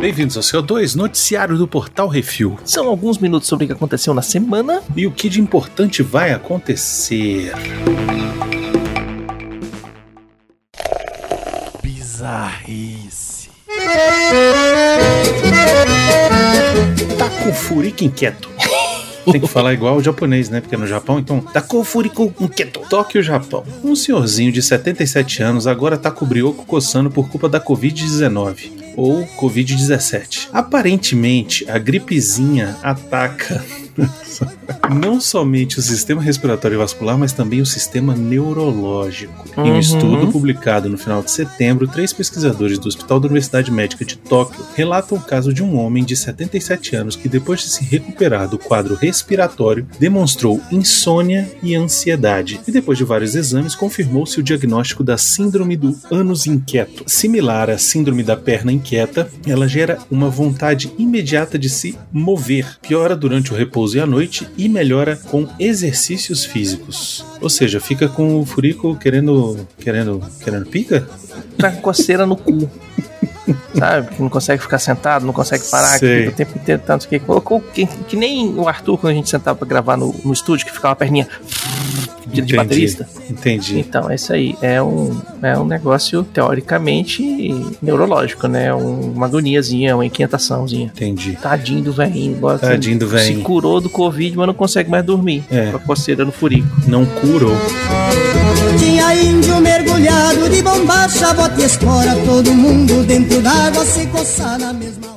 Bem-vindos ao CO2, noticiário do Portal Refil. São alguns minutos sobre o que aconteceu na semana. E o que de importante vai acontecer. Bizarrice. Taco Furico inquieto. Tem que falar igual o japonês, né? Porque é no Japão, então. Taco Furico inquieto. Tóquio, Japão. Um senhorzinho de 77 anos agora tá com o coçando por culpa da Covid-19 ou Covid-17. Aparentemente, a gripezinha ataca não somente o sistema respiratório e vascular, mas também o sistema neurológico. Uhum. Em um uhum. estudo publicado no final de setembro, três pesquisadores do Hospital da Universidade Médica de Tóquio relatam o caso de um homem de 77 anos que, depois de se recuperar do quadro respiratório, demonstrou insônia e ansiedade. E depois de vários exames, confirmou-se o diagnóstico da síndrome do ânus inquieto. Similar à síndrome da perna inquieta, ela gera uma vontade imediata de se mover, piora durante o repouso repouso e à noite e melhora com exercícios físicos. Ou seja, fica com o furico querendo querendo querendo pica? Tá com coceira no cu. Sabe? Que não consegue ficar sentado, não consegue parar, que fica o tempo inteiro tanto que colocou que, que, nem o Arthur quando a gente sentava pra gravar no, no estúdio, que ficava a perninha de, de baterista. Entendi. Então, é isso aí. É um, é um negócio teoricamente neurológico, né? uma agoniazinha, uma inquietaçãozinha. Entendi. Tadinho do velhinho. Tadinho do velhinho. Se curou do Covid, mas não consegue mais dormir. É. Com a coceira no furico. Não curou. Tinha índio mergulhado de bombacha, bota e espora, todo mundo dentro d'água se coçar na mesma hora.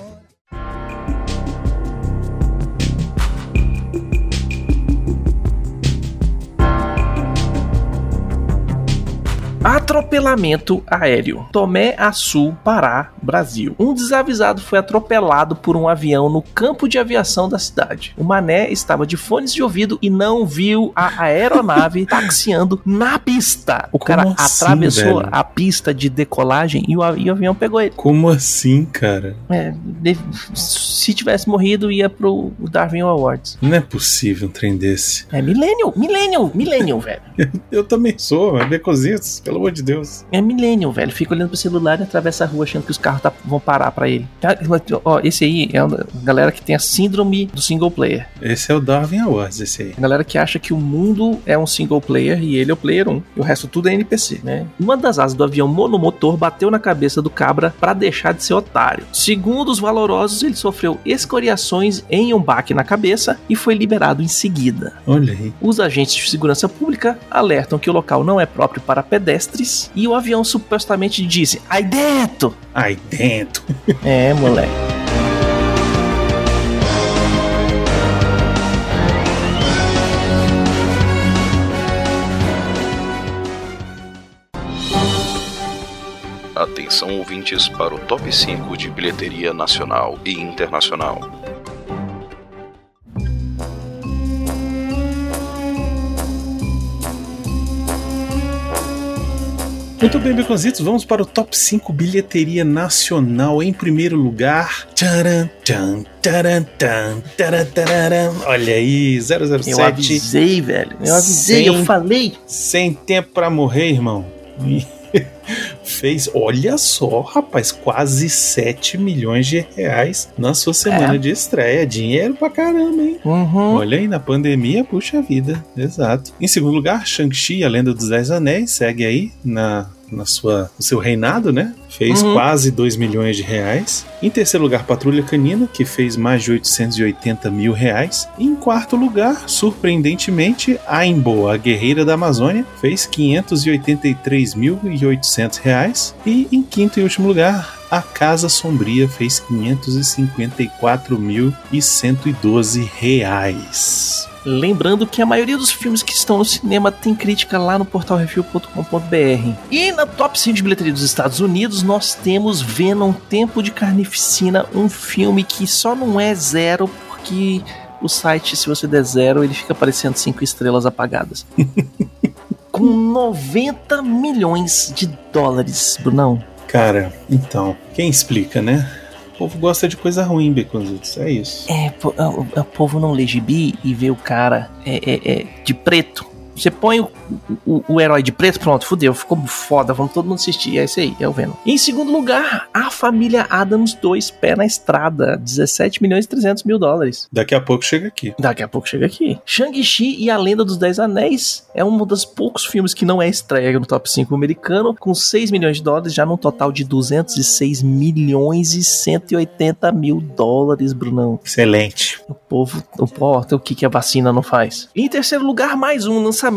Atropelamento aéreo. Tomé Açu, Pará, Brasil. Um desavisado foi atropelado por um avião no campo de aviação da cidade. O mané estava de fones de ouvido e não viu a aeronave taxiando na pista. O Como cara assim, atravessou velho? a pista de decolagem e o, avião pegou ele. Como assim, cara? É, se tivesse morrido, ia pro Darwin Awards. Não é possível um trem desse. É Millennium, Millennium, Millennium, velho. Eu também sou, é Becositos, pelo amor de Deus. É Millennium, velho. Fica olhando pro celular e atravessa a rua achando que os carros tá- vão parar pra ele. Tá, Ó, esse aí é uma galera que tem a síndrome do single player. Esse é o Darwin Awards, esse aí. A galera que acha que o mundo é um single player e ele é o player 1. E o resto tudo é NPC, né? Uma das asas do avião monomotor bateu na cabeça do cabra pra deixar de ser otário. Segundo os valorosos, ele sofreu escoriações em um baque na cabeça e foi liberado em seguida. Olha aí. Os agentes de segurança pública alertam que o local não é próprio para pedestres e o avião supostamente disse: Aí dentro! Aí dentro. É, moleque. Atenção ouvintes para o top 5 de bilheteria nacional e internacional. Muito bem, Becositos, vamos para o top 5 bilheteria nacional. Em primeiro lugar, tcharam, tcharam, tan, taran, tararam. olha aí, Eu 007, avisei, velho. Eu avisei, eu Sem- falei. sem tempo pra morrer, irmão. Fez, olha só, rapaz, quase 7 milhões de reais na sua semana É. de estreia. Dinheiro pra caramba, hein? Uhum. Olha aí, na pandemia, puxa vida. Exato. Em segundo lugar, Shang-Chi, a Lenda dos Dez Anéis, segue aí na, na sua, no seu reinado, né? Fez Uhum. quase 2 milhões de reais. Em terceiro lugar, Patrulha Canina, que fez mais de 880 mil reais. E em quarto lugar, surpreendentemente, Aimbo, a Guerreira da Amazônia, fez 583.800 reais. E em quinto e último lugar, a Casa Sombria fez 554.112 reais. Lembrando que a maioria dos filmes que estão no cinema tem crítica lá no portalrefil.com.br. E na top 5 de bilheteria dos Estados Unidos, nós temos Venom Tempo de Carnificina, um filme que só não é zero porque o site, se você der zero, ele fica aparecendo cinco estrelas apagadas. Com 90 milhões de dólares, Brunão. Cara, então, quem explica, né? O povo gosta de coisa ruim, Baconzitos, é isso. É, pô, o, o povo não lê gibi e vê o cara é, é, é, de preto Você põe o, o, o herói de preto, pronto, fudeu, ficou foda, vamos todo mundo assistir. É isso aí, é o Venom. Em segundo lugar, a família Adams 2, Pé na Estrada, 17 milhões e 300 mil dólares. Daqui a pouco chega aqui. Daqui a pouco chega aqui. Shang-Chi e a Lenda dos Dez Anéis é um dos poucos filmes que não é estreia no top 5 americano, com 6 milhões de dólares, já num total de 206 milhões e 180 mil dólares, Brunão. Excelente. O povo não importa o que, que a vacina não faz. Em terceiro lugar, mais um lançamento,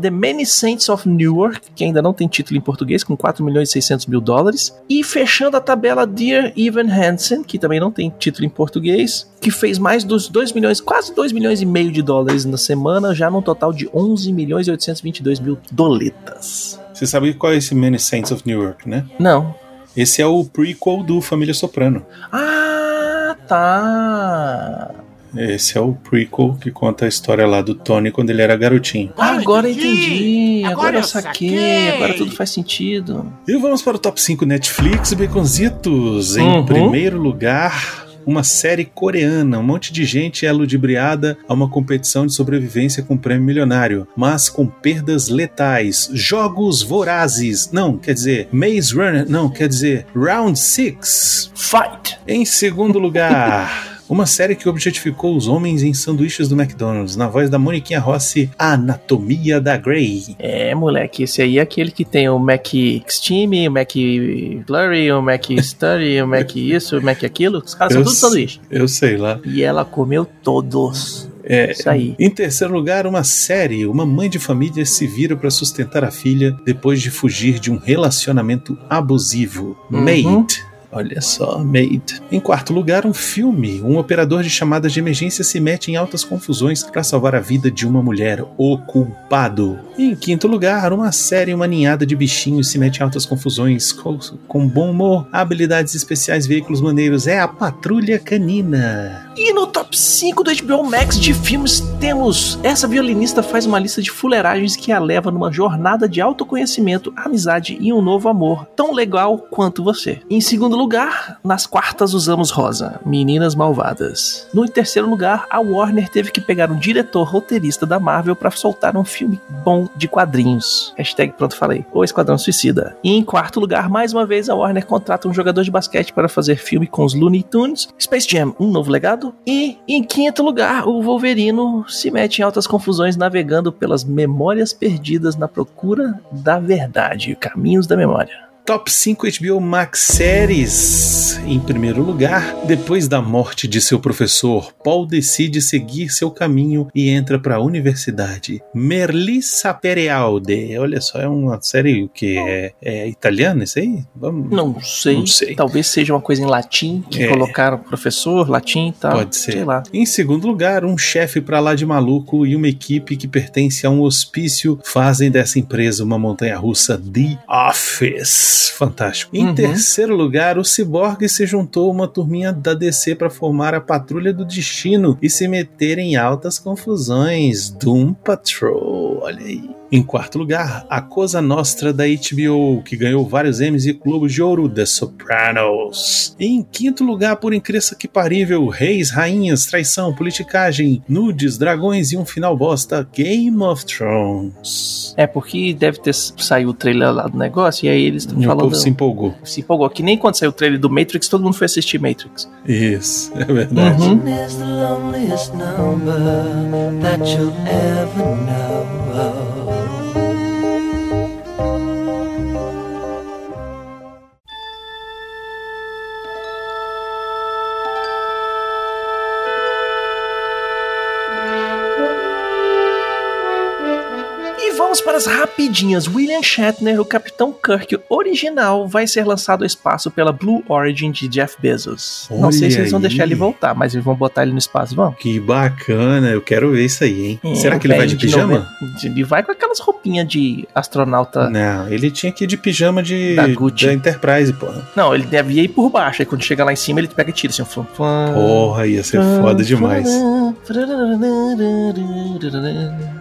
The Many Saints of Newark, que ainda não tem título em português, com 4 milhões e 600 mil dólares. E fechando a tabela, Dear Evan Hansen, que também não tem título em português, que fez mais dos 2 milhões, quase 2 milhões e meio de dólares na semana, já num total de 11 milhões e 822 mil doletas. Você sabe qual é esse Many Saints of Newark, né? Não. Esse é o prequel do Família Soprano. Ah, tá. Esse é o prequel que conta a história lá do Tony quando ele era garotinho. Agora entendi. Agora eu saquei. Agora tudo faz sentido. E vamos para o top 5 Netflix Baconzitos. Em Uhum. primeiro lugar, uma série coreana. Um monte de gente é ludibriada a uma competição de sobrevivência com prêmio milionário, mas com perdas letais. Jogos vorazes. Não, quer dizer, Maze Runner. Não, quer dizer, Round 6. Fight! Em segundo lugar. Uma série que objetificou os homens em sanduíches do McDonald's, na voz da Moniquinha Rossi, Anatomia da Grey. É, moleque, esse aí é aquele que tem o Mac Extreme, o Mac Blurry, o Mac Study, o Mac isso, o Mac aquilo. Os caras são Eu tudo s- sanduíche. Eu sei lá. E ela comeu todos. É, Isso aí. Em terceiro lugar, uma série. Uma mãe de família se vira para sustentar a filha depois de fugir de um relacionamento abusivo. Uhum. Olha só, Maid. Em quarto lugar, um filme. Um operador de chamadas de emergência se mete em altas confusões para salvar a vida de uma mulher, o culpado. Em quinto lugar, uma série, uma ninhada de bichinhos se mete em altas confusões com, com bom humor, habilidades especiais, veículos maneiros. É a Patrulha Canina. E no top 5 do HBO Max de filmes temos essa violinista faz uma lista de fuleiragens que a leva numa jornada de autoconhecimento, amizade e um novo amor, tão legal quanto você. Em segundo lugar, nas quartas usamos rosa, Meninas Malvadas. No terceiro lugar, a Warner teve que pegar um diretor roteirista da Marvel para soltar um filme bom de quadrinhos. Hashtag pronto falei. O Esquadrão Suicida. E em quarto lugar, mais uma vez, a Warner contrata um jogador de basquete para fazer filme com os Looney Tunes, Space Jam, um novo legado. E em quinto lugar, o Wolverino se mete em altas confusões navegando pelas memórias perdidas na procura da verdade, caminhos da memória. Top 5 HBO Max séries. Em primeiro lugar, depois da morte de seu professor, Paul decide seguir seu caminho e entra para a universidade. Merlissa Perealde. Olha só, é uma série que é, é italiana isso aí? Vamos... Não sei. Não sei. Talvez seja uma coisa em latim que É. colocaram professor, latim e tal. Pode ser. Sei lá. Em segundo lugar, um chefe pra lá de maluco e uma equipe que pertence a um hospício fazem dessa empresa uma montanha russa The Office. Fantástico. Em Uhum. terceiro lugar, o Cyborg se juntou a uma turminha da DC pra formar a Patrulha do Destino e se meter em altas confusões. Doom Patrol. Olha aí. Em quarto lugar, a Cosa Nostra da HBO, que ganhou vários Emmys e Globos de Ouro, The Sopranos. E em quinto lugar, por incrível que parível, Reis, Rainhas, Traição, Politicagem, Nudes, Dragões e um final bosta, Game of Thrones. É porque deve ter saído o trailer lá do negócio e aí eles estão E o falando. povo se empolgou. se empolgou. Que nem quando saiu o trailer do Matrix, todo mundo foi assistir Matrix. Isso, é verdade. Uhum. is the loneliest number that you'll ever know. Rapidinhas. William Shatner, o Capitão Kirk original, vai ser lançado ao espaço pela Blue Origin de Jeff Bezos. Não sei Olha se eles vão aí. deixar ele voltar, mas eles vão botar ele no espaço, vão? Que bacana, eu quero ver isso aí, hein? É, Será que ele vai de velho pijama? noventa- Ele vai com aquelas roupinhas de astronauta. Não, ele tinha que ir de pijama de, Da Gucci. da Enterprise, porra. Não, ele devia ir por baixo. Aí quando chega lá em cima, ele pega e tira assim, um flam. Porra, ia ser foda demais.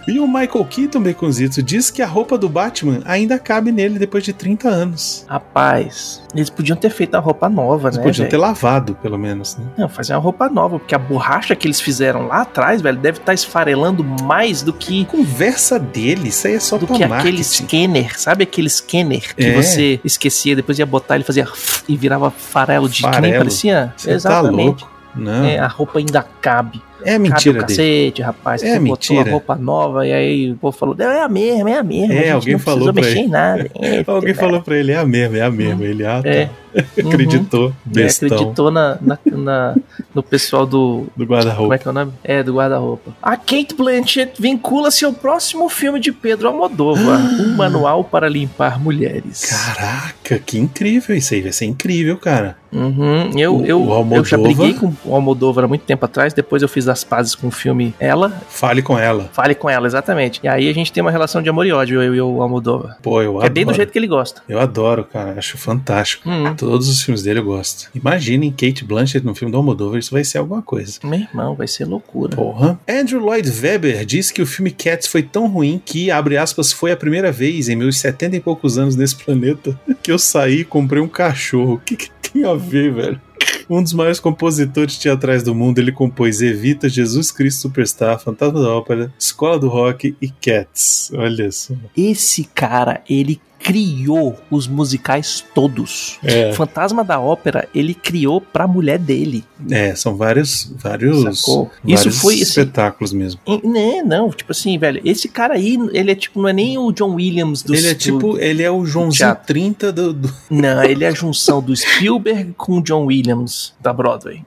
E o Michael Keaton, Baconzito, diz que a roupa do Batman ainda cabe nele depois de 30 anos. Rapaz, eles podiam ter feito a roupa nova, Eles né? podiam velho? ter lavado, pelo menos, né? Não, fazer uma roupa nova, porque a borracha que eles fizeram lá atrás, velho, deve estar esfarelando mais do que Conversa dele, isso aí é só do que marketing. aquele scanner, sabe aquele scanner que É. você esquecia, depois ia botar ele fazia e virava farelo de que nem Farelo. parecia? Você Exatamente. tá louco. Não, é, a roupa ainda cabe. Cabe mentira dele. cacete, rapaz. É você botou mentira. a roupa nova e aí o povo falou: é a mesma, é a mesma. É, a alguém falou pra mexer ele. em nada. É, Alguém falou pra ele, é a mesma, é a mesma. Ele, ah, tá. É. Uhum. Acreditou. É, Bestão. acreditou na, na- na- no pessoal do. Do Como guarda-roupa. é que é o nome? É, do guarda-roupa. A Kate Blanchett vincula seu próximo filme de Pedro Almodóvar, um manual para limpar mulheres. Caraca, que incrível isso aí. Vai ser incrível, cara. Uhum. Eu, O- eu, o eu já Almodóvar- briguei com o Almodóvar há muito tempo atrás, depois eu fiz as pazes com o filme Ela. Fale com ela. Fale com ela, exatamente. E aí a gente tem uma relação de amor e ódio, eu e o Almodóvar. Pô, eu adoro. é bem do jeito que ele gosta. Eu adoro, cara. Acho fantástico. Hum. Todos os filmes dele eu gosto. Imaginem Kate Blanchett no filme do Almodóvar, isso vai ser alguma coisa. Meu irmão, vai ser loucura. Porra. Andrew Lloyd Webber disse que o filme Cats foi tão ruim que, abre aspas, foi a primeira vez em meus 70 e poucos anos nesse planeta que eu saí e comprei um cachorro. O que, que tem a ver, velho? Um dos maiores compositores teatrais do mundo, ele compôs Evita, Jesus Cristo Superstar, Fantasma da Ópera, Escola do Rock e Cats. Olha só. Esse cara, ele criou os musicais todos. É. Fantasma da Ópera, ele criou pra mulher dele. É, são vários, vários, Sacou? Isso vários foi, assim, espetáculos mesmo. Né, não, tipo assim, velho, esse cara aí, ele é tipo, não é nem o John Williams do ele é do- tipo, ele é o Joãozinho teatro. 30 do, do- Não, ele é a junção do Spielberg com o John Williams da Broadway.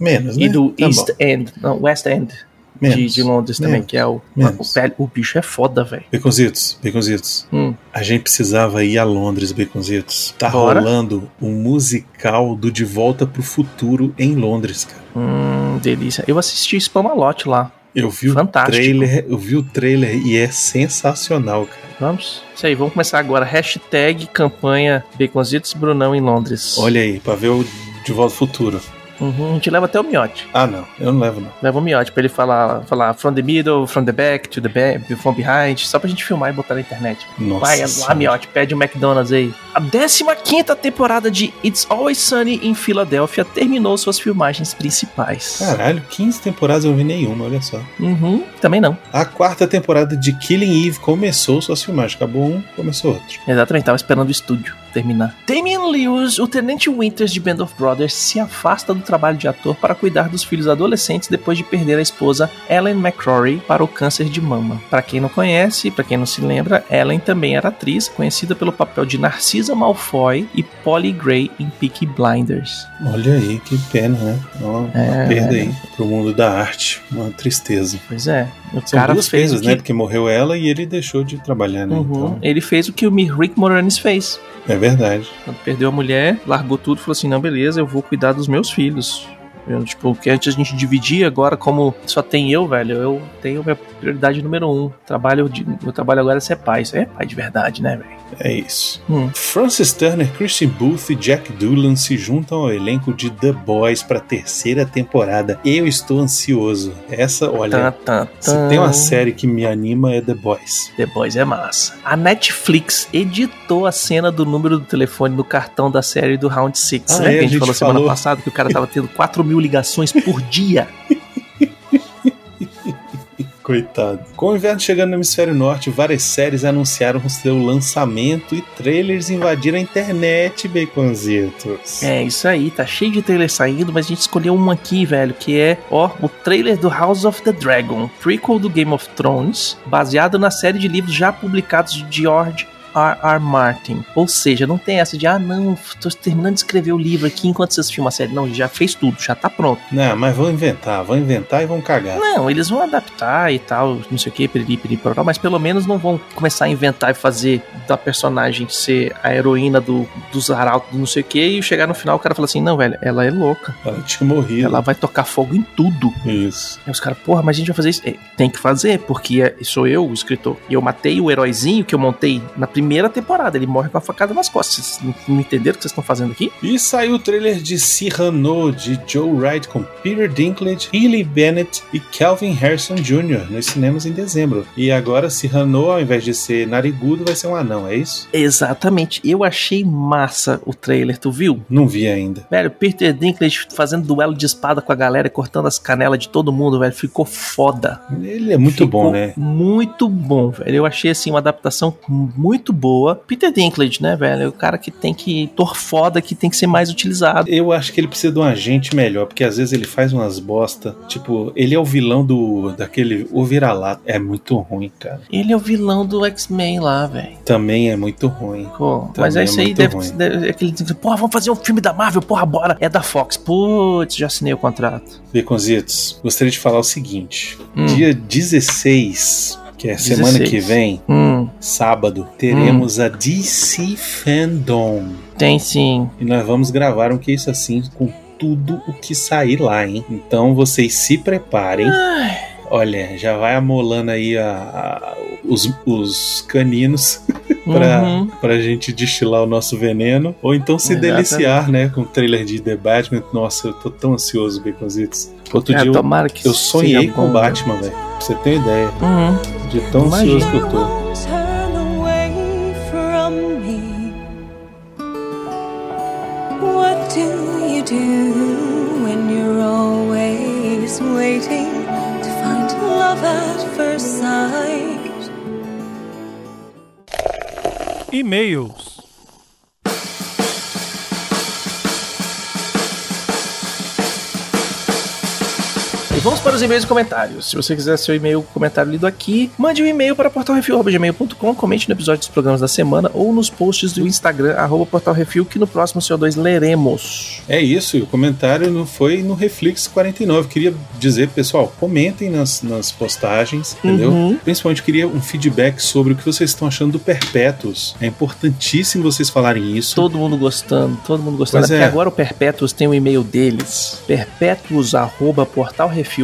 menos, né? E do Tá East bom. End, não, West End de, de Londres também, Menos. que é o, o, velho, o bicho é foda, velho. Baconzitos, Baconzitos. Hum. A gente precisava ir a Londres, Baconzitos. Tá Bora. rolando um musical do De Volta pro Futuro em Londres, cara. Hum, delícia. Eu assisti Spamalot lá. Eu vi Fantástico. o trailer, eu vi o trailer e é sensacional, cara. Vamos? Isso aí, vamos começar agora. Hashtag campanha Baconzitos Brunão em Londres. Olha aí, pra ver o De Volta pro Futuro. Uhum, a gente leva até o miote. Ah, não, eu não levo, não. Leva o miote pra ele falar, falar from the middle, from the back, to the back, from behind, só pra gente filmar e botar na internet. Nossa. Vai lá, miote, pede um McDonald's aí. A 15 temporada de It's Always Sunny em Filadélfia terminou suas filmagens principais. Caralho, 15 temporadas eu não vi nenhuma, olha só. Uhum, também não. A quarta temporada de Killing Eve começou suas filmagens. Acabou um, começou outro. Exatamente, tava esperando o estúdio terminar. Damian Lewis, o Tenente Winters de Band of Brothers, se afasta do trabalho de ator para cuidar dos filhos adolescentes depois de perder a esposa Ellen McCrory para o câncer de mama. Para quem não conhece, para quem não se lembra, Ellen também era atriz, conhecida pelo papel de Narcisa Malfoy e Polly Gray em Peaky Blinders. Olha aí, que pena, né? Uma, uma É. perda aí pro mundo da arte. Uma tristeza. Pois é, o São cara duas fez perdas, o que... né? Porque morreu ela e ele deixou de trabalhar, né? Uhum, Então, Ele fez o que o Rick Moranis fez. é verdade. Quando perdeu a mulher, largou tudo falou assim: não, beleza, eu vou cuidar dos meus filhos. Eu, tipo, que antes a gente dividia, agora como só tem eu, velho, eu tenho minha prioridade número um. Trabalho de, meu trabalho agora é ser pai. Isso aí é pai de verdade, né, velho? É isso. Hum. Francis Turner, Christian Booth e Jack Doolan se juntam ao elenco de The Boys para a terceira temporada. Eu estou ansioso. Essa, olha, Tan, tan, se tan. tem uma série que me anima é The Boys. The Boys é massa. A Netflix editou a cena do número do telefone no cartão da série do Round 6. Ah, né? é, que a a gente gente falou semana falou. passada que o cara tava tendo 4 mil ligações por dia. Coitado. Com o inverno chegando no hemisfério norte, várias séries anunciaram o seu lançamento e trailers invadiram a internet, baconzitos. É, isso aí, tá cheio de trailer saindo, mas a gente escolheu um aqui, velho, que é, ó, o trailer do House of the Dragon, prequel do Game of Thrones, baseado na série de livros já publicados de George R. R. Martin. Ou seja, não tem essa de, ah, não, tô terminando de escrever o livro aqui enquanto vocês filmam a série. Não, já fez tudo, já tá pronto. Não, mas vão inventar, vão inventar e vão cagar. Não, eles vão adaptar e tal, não sei o que, piriri, piriri, pororó, mas pelo menos não vão começar a inventar e fazer da personagem ser a heroína do, dos arautos, do não sei o que, e chegar no final o cara fala assim, não, velho, ela é louca. Ela tinha morrido. Ela vai tocar fogo em tudo. Isso. Aí os caras, porra, mas a gente vai fazer isso. É, tem que fazer, porque é- sou eu, o escritor. E eu matei o heróizinho que eu montei na primeira primeira temporada. Ele morre com a facada nas costas. Vocês não- entenderam o que vocês estão fazendo aqui? E saiu o trailer de Cyrano, de Joe Wright, com Peter Dinklage, Haley Bennett e Calvin Harrison Jr. nos cinemas em dezembro. E agora Cyrano, ao invés de ser narigudo, vai ser um anão, é isso? Exatamente. Eu achei massa o trailer, tu viu? Não vi ainda. Velho, Peter Dinklage fazendo duelo de espada com a galera e cortando as canelas de todo mundo, velho. Ficou foda. Ele é muito Ficou bom, né? Muito bom, velho. Eu achei assim uma adaptação muito boa. Peter Dinklage, né, velho? É o cara que tem que. Tor foda que tem que ser mais utilizado. Eu acho que ele precisa de um agente melhor, porque às vezes ele faz umas bosta. Tipo, ele é o vilão do daquele O Vira-Lata. É muito ruim, cara. Ele é o vilão do X-Men lá, velho. Também é muito ruim. Pô, mas é é isso aí, muito deve, é aquele porra, vamos fazer um filme da Marvel, porra, bora. É da Fox. Putz, já assinei o contrato. Baconzitos, gostaria de falar o seguinte: Hum. dia 16, que é semana 16. que vem, Hum, sábado, teremos a DC Fandom. tem sim. E nós vamos gravar um que isso assim com tudo o que sair lá, hein? Então vocês se preparem. Olha, já vai amolando aí a- a- os, os caninos pra, Uhum. pra gente destilar o nosso veneno. Ou então se Exatamente. deliciar, né? Com o trailer de The Batman. Nossa, eu tô tão ansioso, Baconzitos. Outro É, dia eu, tomara que eu sonhei com o. Batman, velho. Pra você ter ideia. Uhum. De tão Imagina. ansioso que eu tô. Turn away from me. What do you do when you're always waiting to find love at E-mails. Vamos para os e-mails e comentários. Se você quiser seu e-mail comentário lido aqui, mande um e-mail para portalrefil.gmail.com, comente no episódio dos programas da semana ou nos posts do Instagram, arroba portalrefil, que no próximo CO2 leremos. É isso, e o comentário não foi no Reflex 49. Queria dizer, pessoal, comentem nas, nas postagens, entendeu? Uhum. Principalmente queria um feedback sobre o que vocês estão achando do Perpétuos. É importantíssimo vocês falarem isso. Todo mundo gostando, todo mundo gostando. Pois é. agora o Perpétuos tem o e-mail deles, perpétuos.portalrefil.com.br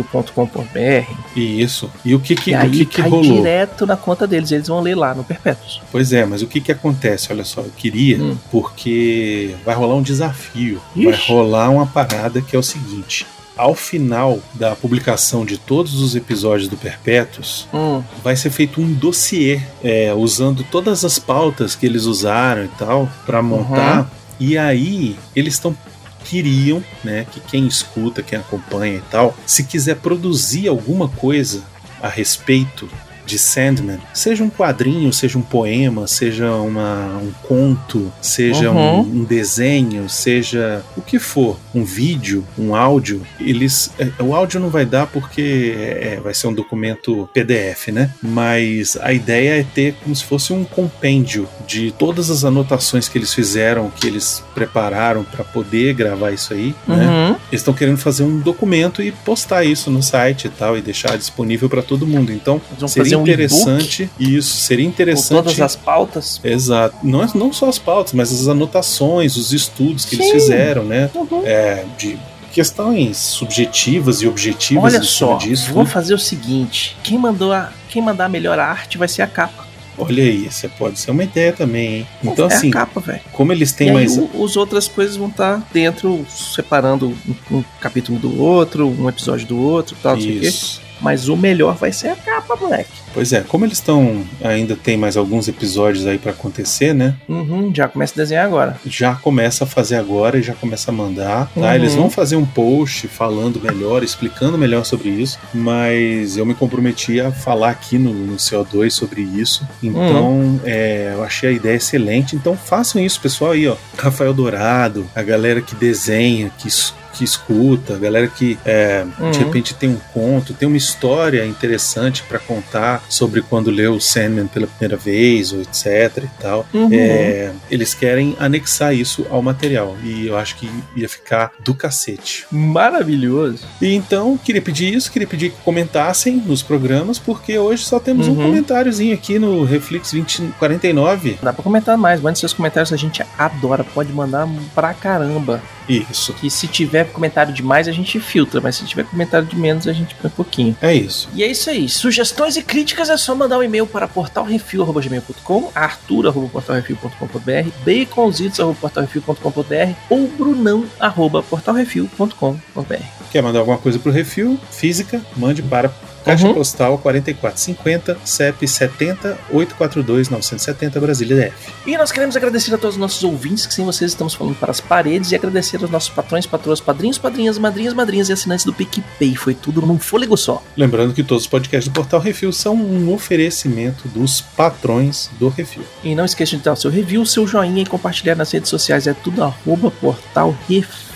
E isso. E o que que, e o aí que, que cai rolou? direto na conta deles, eles vão ler lá no Perpétuos. Pois é, mas o que que acontece? Olha só, eu queria, Hum. porque vai rolar um desafio. Ixi. Vai rolar uma parada que é o seguinte. Ao final da publicação de todos os episódios do Perpétuos, Hum, vai ser feito um dossiê é, usando todas as pautas que eles usaram e tal para montar. E aí eles estão queriam, né, que quem escuta, quem acompanha e tal, se quiser produzir alguma coisa a respeito de Sandman, seja um quadrinho, seja um poema, seja uma, um conto, seja um, Uhum. um desenho, seja o que for, um vídeo, um áudio, eles. é, o áudio não vai dar porque é, vai ser um documento PDF, né? Mas a ideia é ter como se fosse um compêndio de todas as anotações que eles fizeram, que eles prepararam para poder gravar isso aí, né? uhum. Eles estão querendo fazer um documento e postar isso no site e tal, e deixar disponível para todo mundo. Então, seria um interessante. isso, seria Com interessante. todas as pautas. Exato. Não, é- não só as pautas, mas as anotações, os estudos que eles Sim. fizeram, né? Uhum. É, de questões subjetivas e objetivas Olha só, disso. vou né? fazer o seguinte: quem mandou a, quem mandar a melhor arte vai ser a capa. Olha aí, isso pode ser uma ideia também, hein? Então, é assim, capa, como eles E têm aí mais. o- os outras coisas vão estar dentro, separando um, um capítulo do outro, um episódio do outro, tal, não sei o quê. Isso. Mas o melhor vai ser a capa, moleque. Pois é, como eles estão. Ainda tem mais alguns episódios aí pra acontecer, né? Uhum, já começa a desenhar agora. já começa a fazer agora e já começa a mandar. Tá? Uhum. Eles vão fazer um post falando melhor, explicando melhor sobre isso, mas eu me comprometi a falar aqui no, no CO2 sobre isso. Então, Uhum. é, eu achei a ideia excelente. Então, façam isso, pessoal aí, ó. Rafael Dourado, a galera que desenha, que es- que escuta, galera que é, de Uhum. repente tem um conto, tem uma história interessante pra contar sobre quando leu o Sandman pela primeira vez, ou etc e tal. Uhum. É, eles querem anexar isso ao material. E eu acho que ia ficar do cacete. Maravilhoso. E então, queria pedir isso, queria pedir que comentassem nos programas, porque hoje só temos um Uhum. comentáriozinho aqui no Reflex 2049. Dá pra comentar mais, mande seus comentários, a gente adora, pode mandar pra caramba. Isso. Que se tiver tiver comentário demais, a gente filtra, mas se tiver comentário de menos, a gente põe um pouquinho. É isso. E é isso aí. Sugestões e críticas é só mandar um e-mail para portalrefil.gmail.com, arthur.portalrefil.com.br, baconzitos.portalrefil.com.br ou brunão.portalrefil.com.br. Quer mandar alguma coisa pro Refil? Física? Mande para Caixa Uhum. Postal 4450, CEP 70 842 970 Brasília DF. E nós queremos agradecer a todos os nossos ouvintes, que sem vocês estamos falando para as paredes, e agradecer aos nossos patrões, patroas, padrinhos, padrinhas, madrinhas, madrinhas e assinantes do PicPay. Foi tudo num fôlego só. Lembrando que todos os podcasts do Portal Refil são um oferecimento dos patrões do Refil. E não esqueça de dar o seu review, seu joinha e compartilhar nas redes sociais. É tudo arroba portal refil.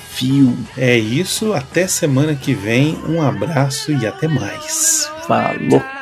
É isso, até semana que vem. Um abraço e até mais. Falou!